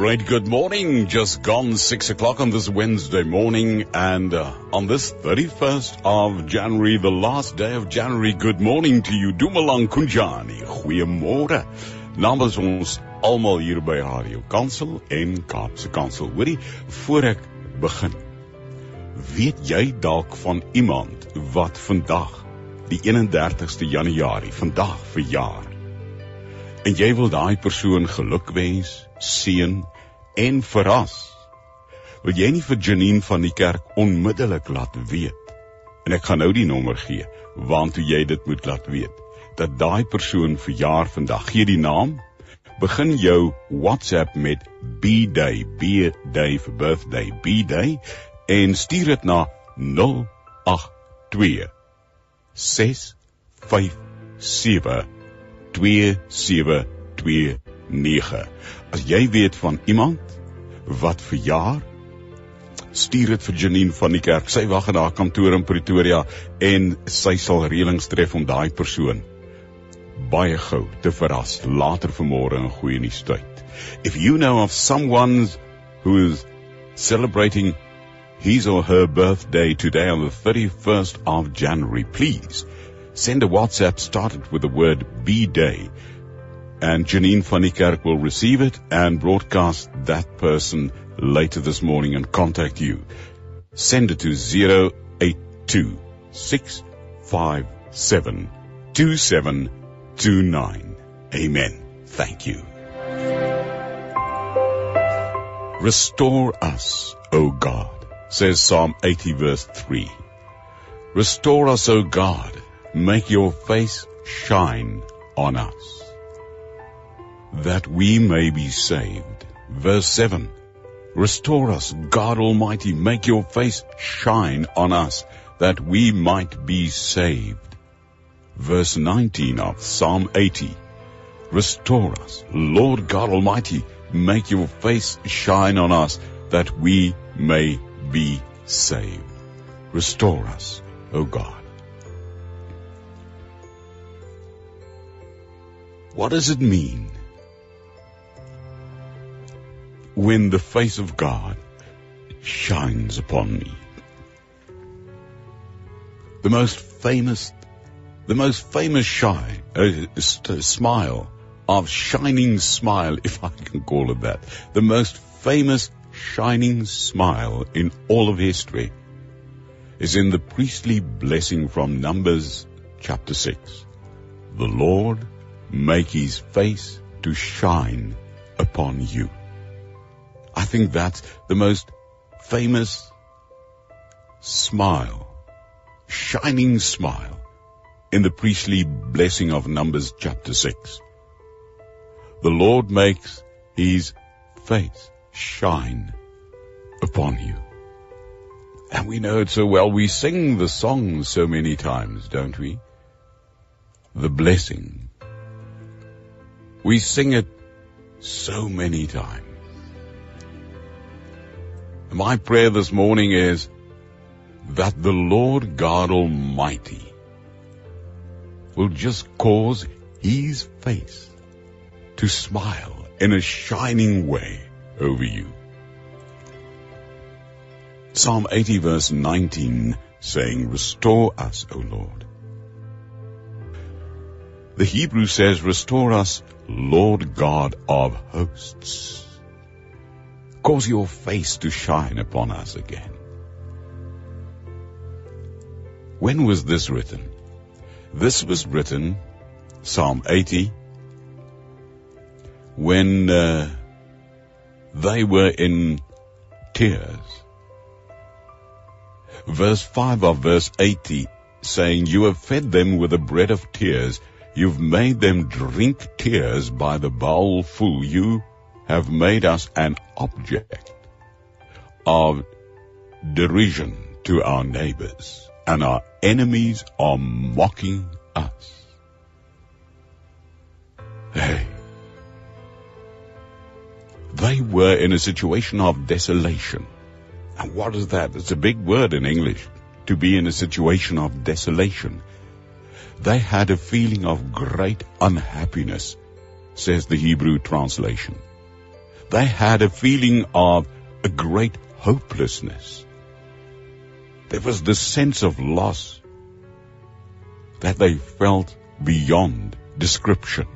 right, good morning. Just gone six o'clock on this Wednesday morning and uh, on this 31st of January, the last day of January, good morning to you. Dumalang Kunjani. Goeiemorgen. Namens ons almal hier by Radio Kansel en Kaapse Kansel. Hoorie, voor ek begin. Weet jy dalk van iemand wat vandag die 31ste Januarie, vandag verjaar? En jy wil daai persoon gelukwens, seën en verras. Wil jy nie vir Janine van die kerk onmiddellik laat weet? En ek gaan nou die nommer gee waartoe jy dit moet laat weet. Dat daai persoon verjaar vandag. Gee die naam. Begin jou WhatsApp met B-day, B day for birthday, B-day en stuur dit na 082 657 2729. As jy weet van iemand wat verjaar, stuur dit vir Janine van die kerk. Sy wag in haar kantoor in Pretoria en sy sal reëlings tref om daai persoon baie gou te verras later vanmôre in goeie nuus tyd. If you know of someone who is celebrating his or her birthday today on the 31st of January, please send a WhatsApp started with the word B-Day. And Janine Funnykerk will receive it and broadcast that person later this morning and contact you. Send it to 082 2729. Amen. Thank you. Restore us, O God, says Psalm 80 verse 3. Restore us, O God, make your face shine on us, that we may be saved. Verse 7. Restore us, God Almighty, make your face shine on us, that we might be saved. Verse 19 of Psalm 80. Restore us, Lord God Almighty, make your face shine on us, that we may be saved. Restore us, O God. What does it mean when the face of God shines upon me? The most famous, the most famous shy, uh, smile of shining smile, if I can call it that, the most famous shining smile in all of history is in the priestly blessing from Numbers chapter 6. The Lord make his face to shine upon you. I think that's the most famous smile, shining smile in the priestly blessing of Numbers chapter 6. The Lord makes his face shine upon you. And we know it so well. We sing the song so many times, don't we? The blessing we sing it so many times. My prayer this morning is that the Lord God Almighty will just cause His face to smile in a shining way over you. Psalm 80 verse 19 saying, Restore us, O Lord. The Hebrew says, Restore us, Lord God of hosts. Cause your face to shine upon us again. When was this written? This was written, Psalm 80, when uh, they were in tears. Verse 5 of verse 80 saying, You have fed them with the bread of tears You've made them drink tears by the bowl full. You have made us an object of derision to our neighbors, and our enemies are mocking us. Hey. They were in a situation of desolation. And what is that? It's a big word in English. To be in a situation of desolation. They had a feeling of great unhappiness, says the Hebrew translation. They had a feeling of a great hopelessness. There was this sense of loss that they felt beyond description.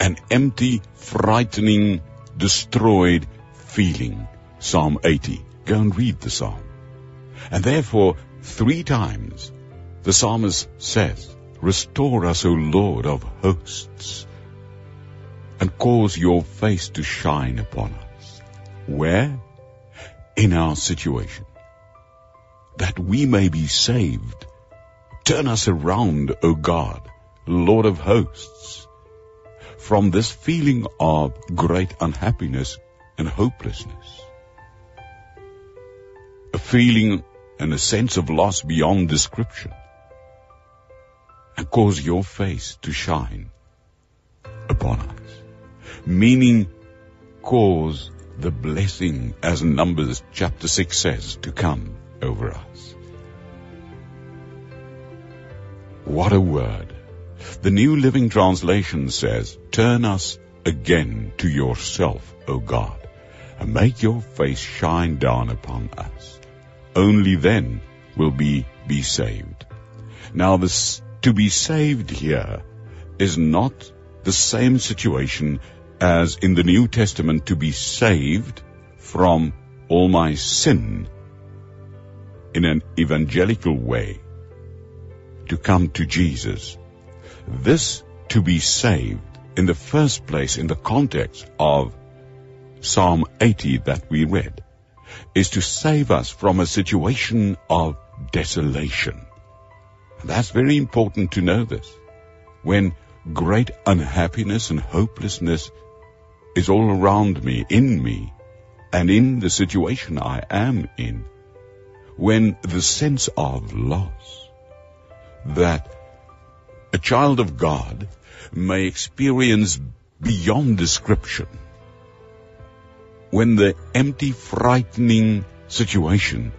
An empty, frightening, destroyed feeling. Psalm 80. Go and read the psalm. And therefore, three times, the psalmist says, Restore us, O Lord of hosts, and cause your face to shine upon us. Where? In our situation. That we may be saved. Turn us around, O God, Lord of hosts, from this feeling of great unhappiness and hopelessness. A feeling and a sense of loss beyond description and cause your face to shine upon us. Meaning, cause the blessing, as Numbers chapter 6 says, to come over us. What a word. The New Living Translation says, Turn us again to yourself, O God, and make your face shine down upon us. Only then will we be saved. Now this to be saved here is not the same situation as in the New Testament to be saved from all my sin in an evangelical way, to come to Jesus. This to be saved in the first place in the context of Psalm 80 that we read is to save us from a situation of desolation. That's very important to know this. When great unhappiness and hopelessness is all around me, in me, and in the situation I am in, when the sense of loss that a child of God may experience beyond description, when the empty, frightening situation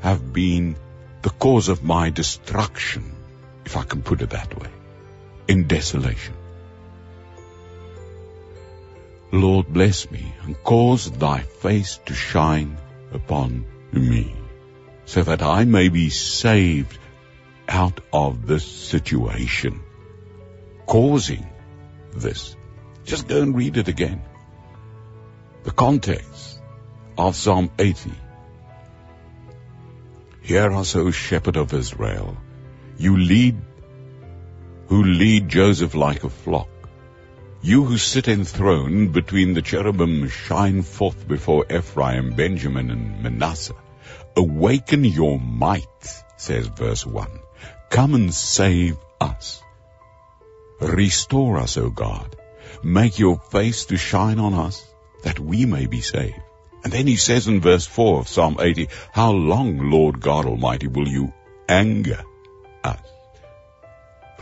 have been the cause of my destruction, if I can put it that way, in desolation. Lord, bless me and cause thy face to shine upon me, so that I may be saved out of this situation, causing this. Just go and read it again. The context of Psalm 80 Hear us, O shepherd of Israel. You lead, who lead Joseph like a flock. You who sit enthroned between the cherubim shine forth before Ephraim, Benjamin, and Manasseh. Awaken your might, says verse 1. Come and save us. Restore us, O God. Make your face to shine on us, that we may be saved. And then he says in verse 4 of Psalm 80, How long, Lord God Almighty, will you anger us?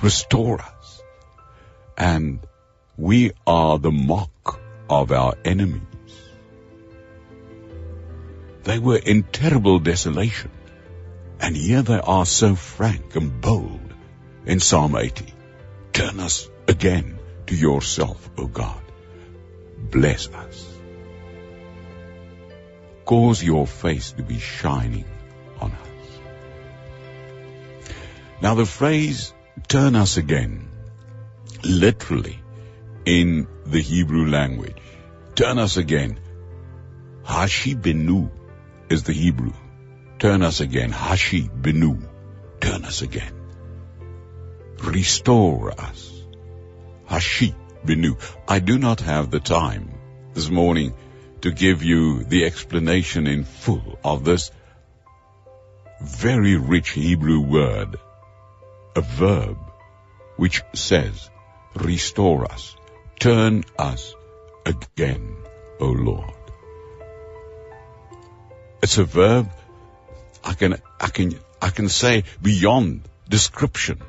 Restore us. And we are the mock of our enemies. They were in terrible desolation. And here they are so frank and bold in Psalm 80. Turn us again to yourself, O God. Bless us cause your face to be shining on us. Now the phrase, turn us again, literally in the Hebrew language, turn us again, Hashi Benu is the Hebrew. Turn us again, Hashi Benu, turn us again. Restore us. Hashi Benu. I do not have the time this morning to give you the explanation in full of this very rich Hebrew word, a verb which says, restore us, turn us again, O Lord. It's a verb I can, I can, I can say beyond description.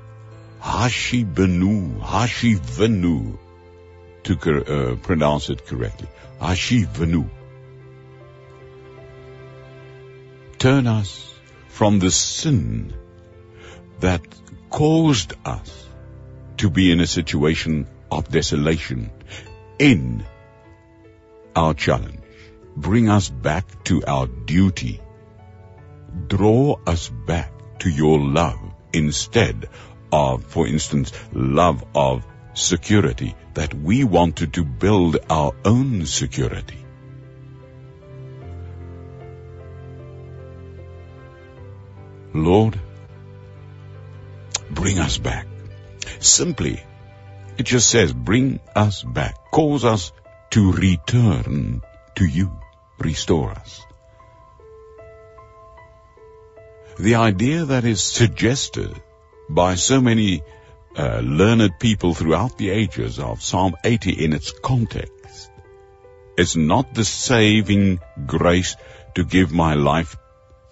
Hashi benu, hashi venu, to uh, pronounce it correctly. Ashivanu. Turn us from the sin that caused us to be in a situation of desolation in our challenge. Bring us back to our duty. Draw us back to your love instead of, for instance, love of security that we wanted to build our own security. Lord, bring us back. Simply, it just says, bring us back. Cause us to return to you. Restore us. The idea that is suggested by so many uh, learned people throughout the ages of Psalm 80 in its context is not the saving grace to give my life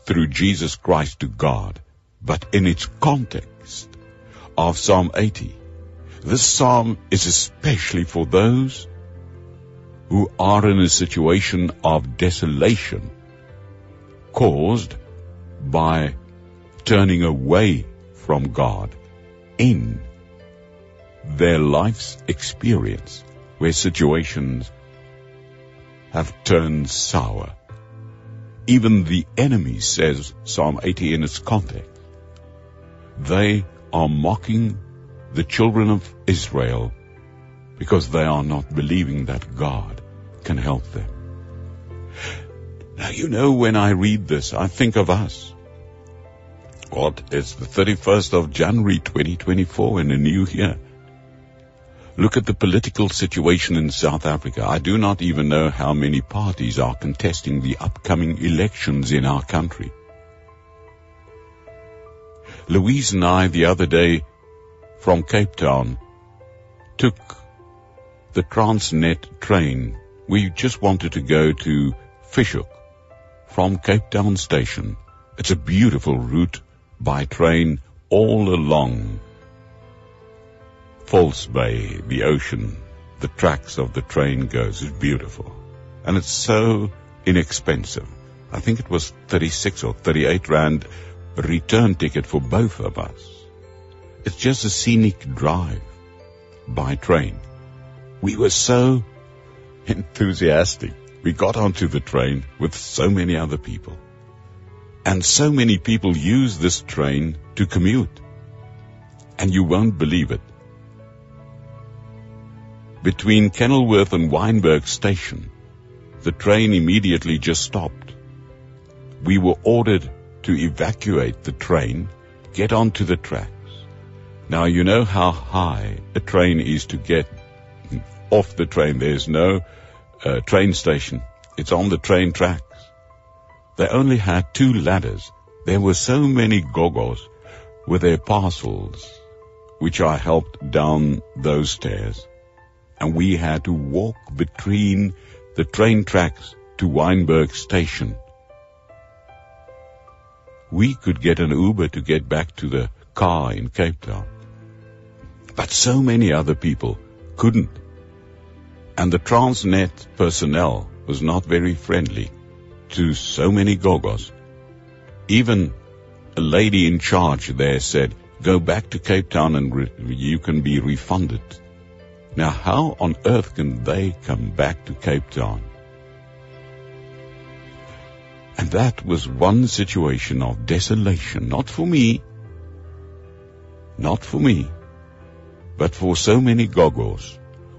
through Jesus Christ to God, but in its context of Psalm 80. This psalm is especially for those who are in a situation of desolation caused by turning away from God in their life's experience where situations have turned sour. Even the enemy says, Psalm 80 in its context, they are mocking the children of Israel because they are not believing that God can help them. Now, you know, when I read this, I think of us. What? It's the 31st of January 2024 in a new year. Look at the political situation in South Africa. I do not even know how many parties are contesting the upcoming elections in our country. Louise and I the other day from Cape Town took the Transnet train. We just wanted to go to Fish Hoek from Cape Town station. It's a beautiful route by train all along False Bay, the ocean, the tracks of the train goes is beautiful. And it's so inexpensive. I think it was 36 or 38 rand return ticket for both of us. It's just a scenic drive by train. We were so enthusiastic. We got onto the train with so many other people. And so many people use this train to commute. And you won't believe it between Kenilworth and Wynberg station, the train immediately just stopped. We were ordered to evacuate the train, get onto the tracks. Now you know how high a train is to get off the train. There's no uh, train station. It's on the train tracks. They only had two ladders. There were so many gogos with their parcels, which I helped down those stairs and we had to walk between the train tracks to Wynberg station. We could get an Uber to get back to the car in Cape Town. But so many other people couldn't. And the Transnet personnel was not very friendly to so many gogos. Even a lady in charge there said, go back to Cape Town and you can be refunded now, how on earth can they come back to Cape Town? And that was one situation of desolation, not for me, not for me, but for so many gogos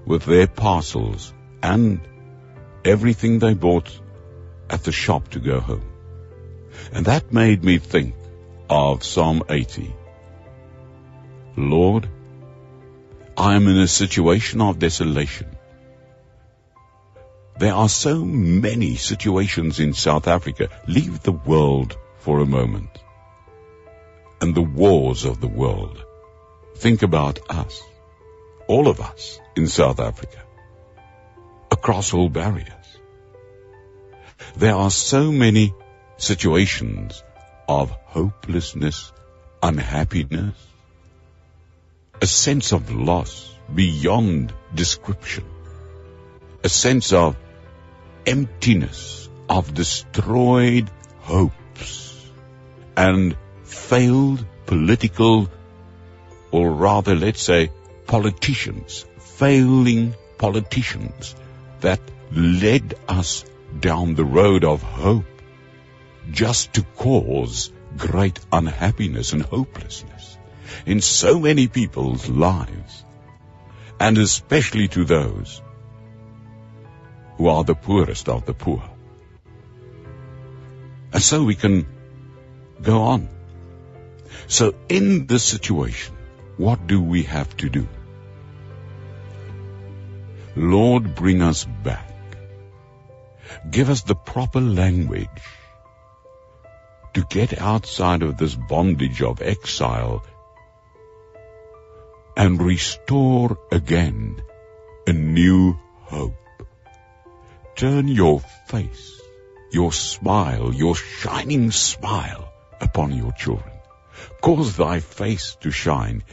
with their parcels and everything they bought at the shop to go home. And that made me think of Psalm 80. Lord, I am in a situation of desolation. There are so many situations in South Africa. Leave the world for a moment. And the wars of the world. Think about us. All of us in South Africa. Across all barriers. There are so many situations of hopelessness, unhappiness, a sense of loss beyond description, a sense of emptiness, of destroyed hopes, and failed political, or rather let's say politicians, failing politicians that led us down the road of hope just to cause great unhappiness and hopelessness in so many people's lives, and especially to those who are the poorest of the poor. And so we can go on. So in this situation, what do we have to do? Lord, bring us back. Give us the proper language to get outside of this bondage of exile and restore again a new hope. Turn your face, your smile, your shining smile upon your children. Cause thy face to shine.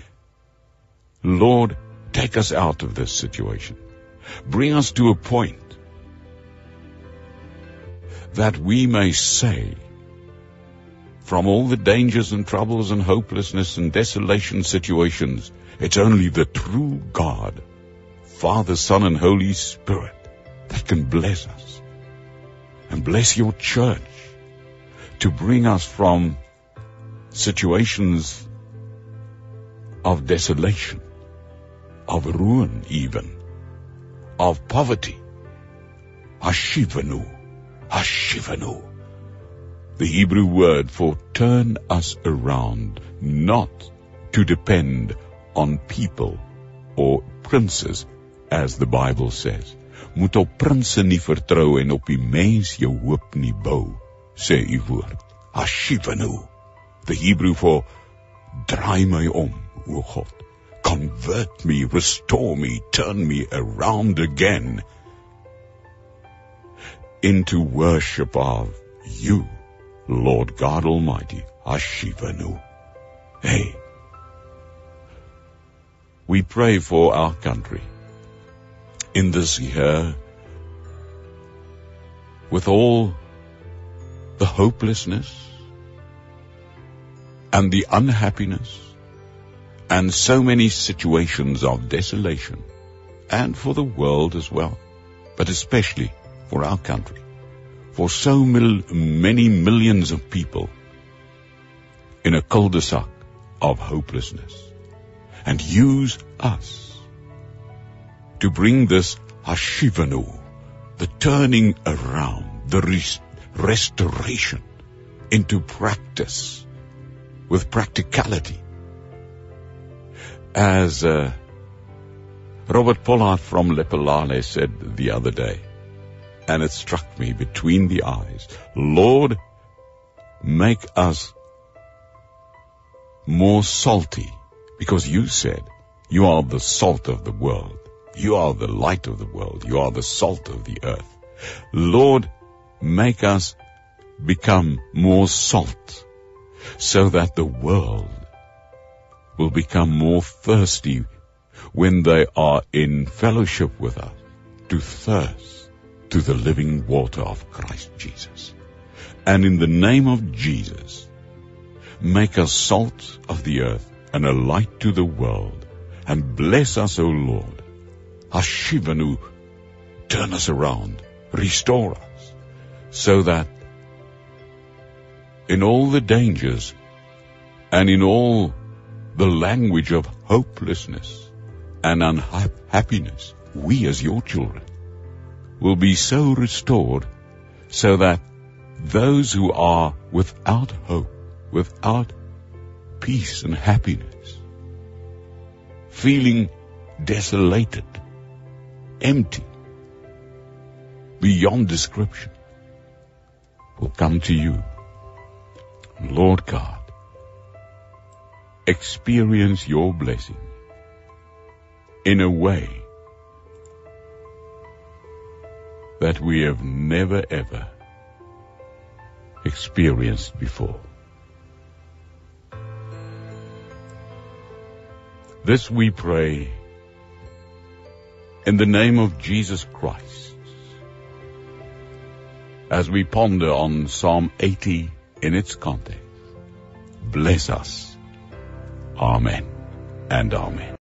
Lord, take us out of this situation. Bring us to a point that we may say, from all the dangers and troubles and hopelessness and desolation situations, it's only the true God, Father, Son, and Holy Spirit that can bless us and bless your church to bring us from situations of desolation, of ruin even, of poverty. Hashivanu, Hashivanu the Hebrew word for turn us around, not to depend on people or princes, as the Bible says. Moet op prinse nie vertrou en op die mens jou hoop nie bou, sê u woord. Ashivanu, the Hebrew for draai my om, o God. Convert me, restore me, turn me around again into worship of you. Lord God Almighty, Ashivanu. Hey, we pray for our country in this year with all the hopelessness and the unhappiness and so many situations of desolation and for the world as well, but especially for our country for so mil- many millions of people in a cul-de-sac of hopelessness and use us to bring this Hashivanu, the turning around, the res- restoration into practice with practicality. As uh, Robert Pollard from Lephalale said the other day, and it struck me between the eyes. Lord, make us more salty, because you said you are the salt of the world. You are the light of the world. You are the salt of the earth. Lord, make us become more salt so that the world will become more thirsty when they are in fellowship with us to thirst to the living water of Christ Jesus. And in the name of Jesus, make us salt of the earth and a light to the world. And bless us, O Lord. Hashivanu, turn us around, restore us, so that in all the dangers and in all the language of hopelessness and unhappiness, we as your children will be so restored so that those who are without hope, without peace and happiness, feeling desolated, empty, beyond description, will come to you. Lord God, experience your blessing in a way that we have never ever experienced before. This we pray in the name of Jesus Christ as we ponder on Psalm 80 in its context. Bless us. Amen and Amen.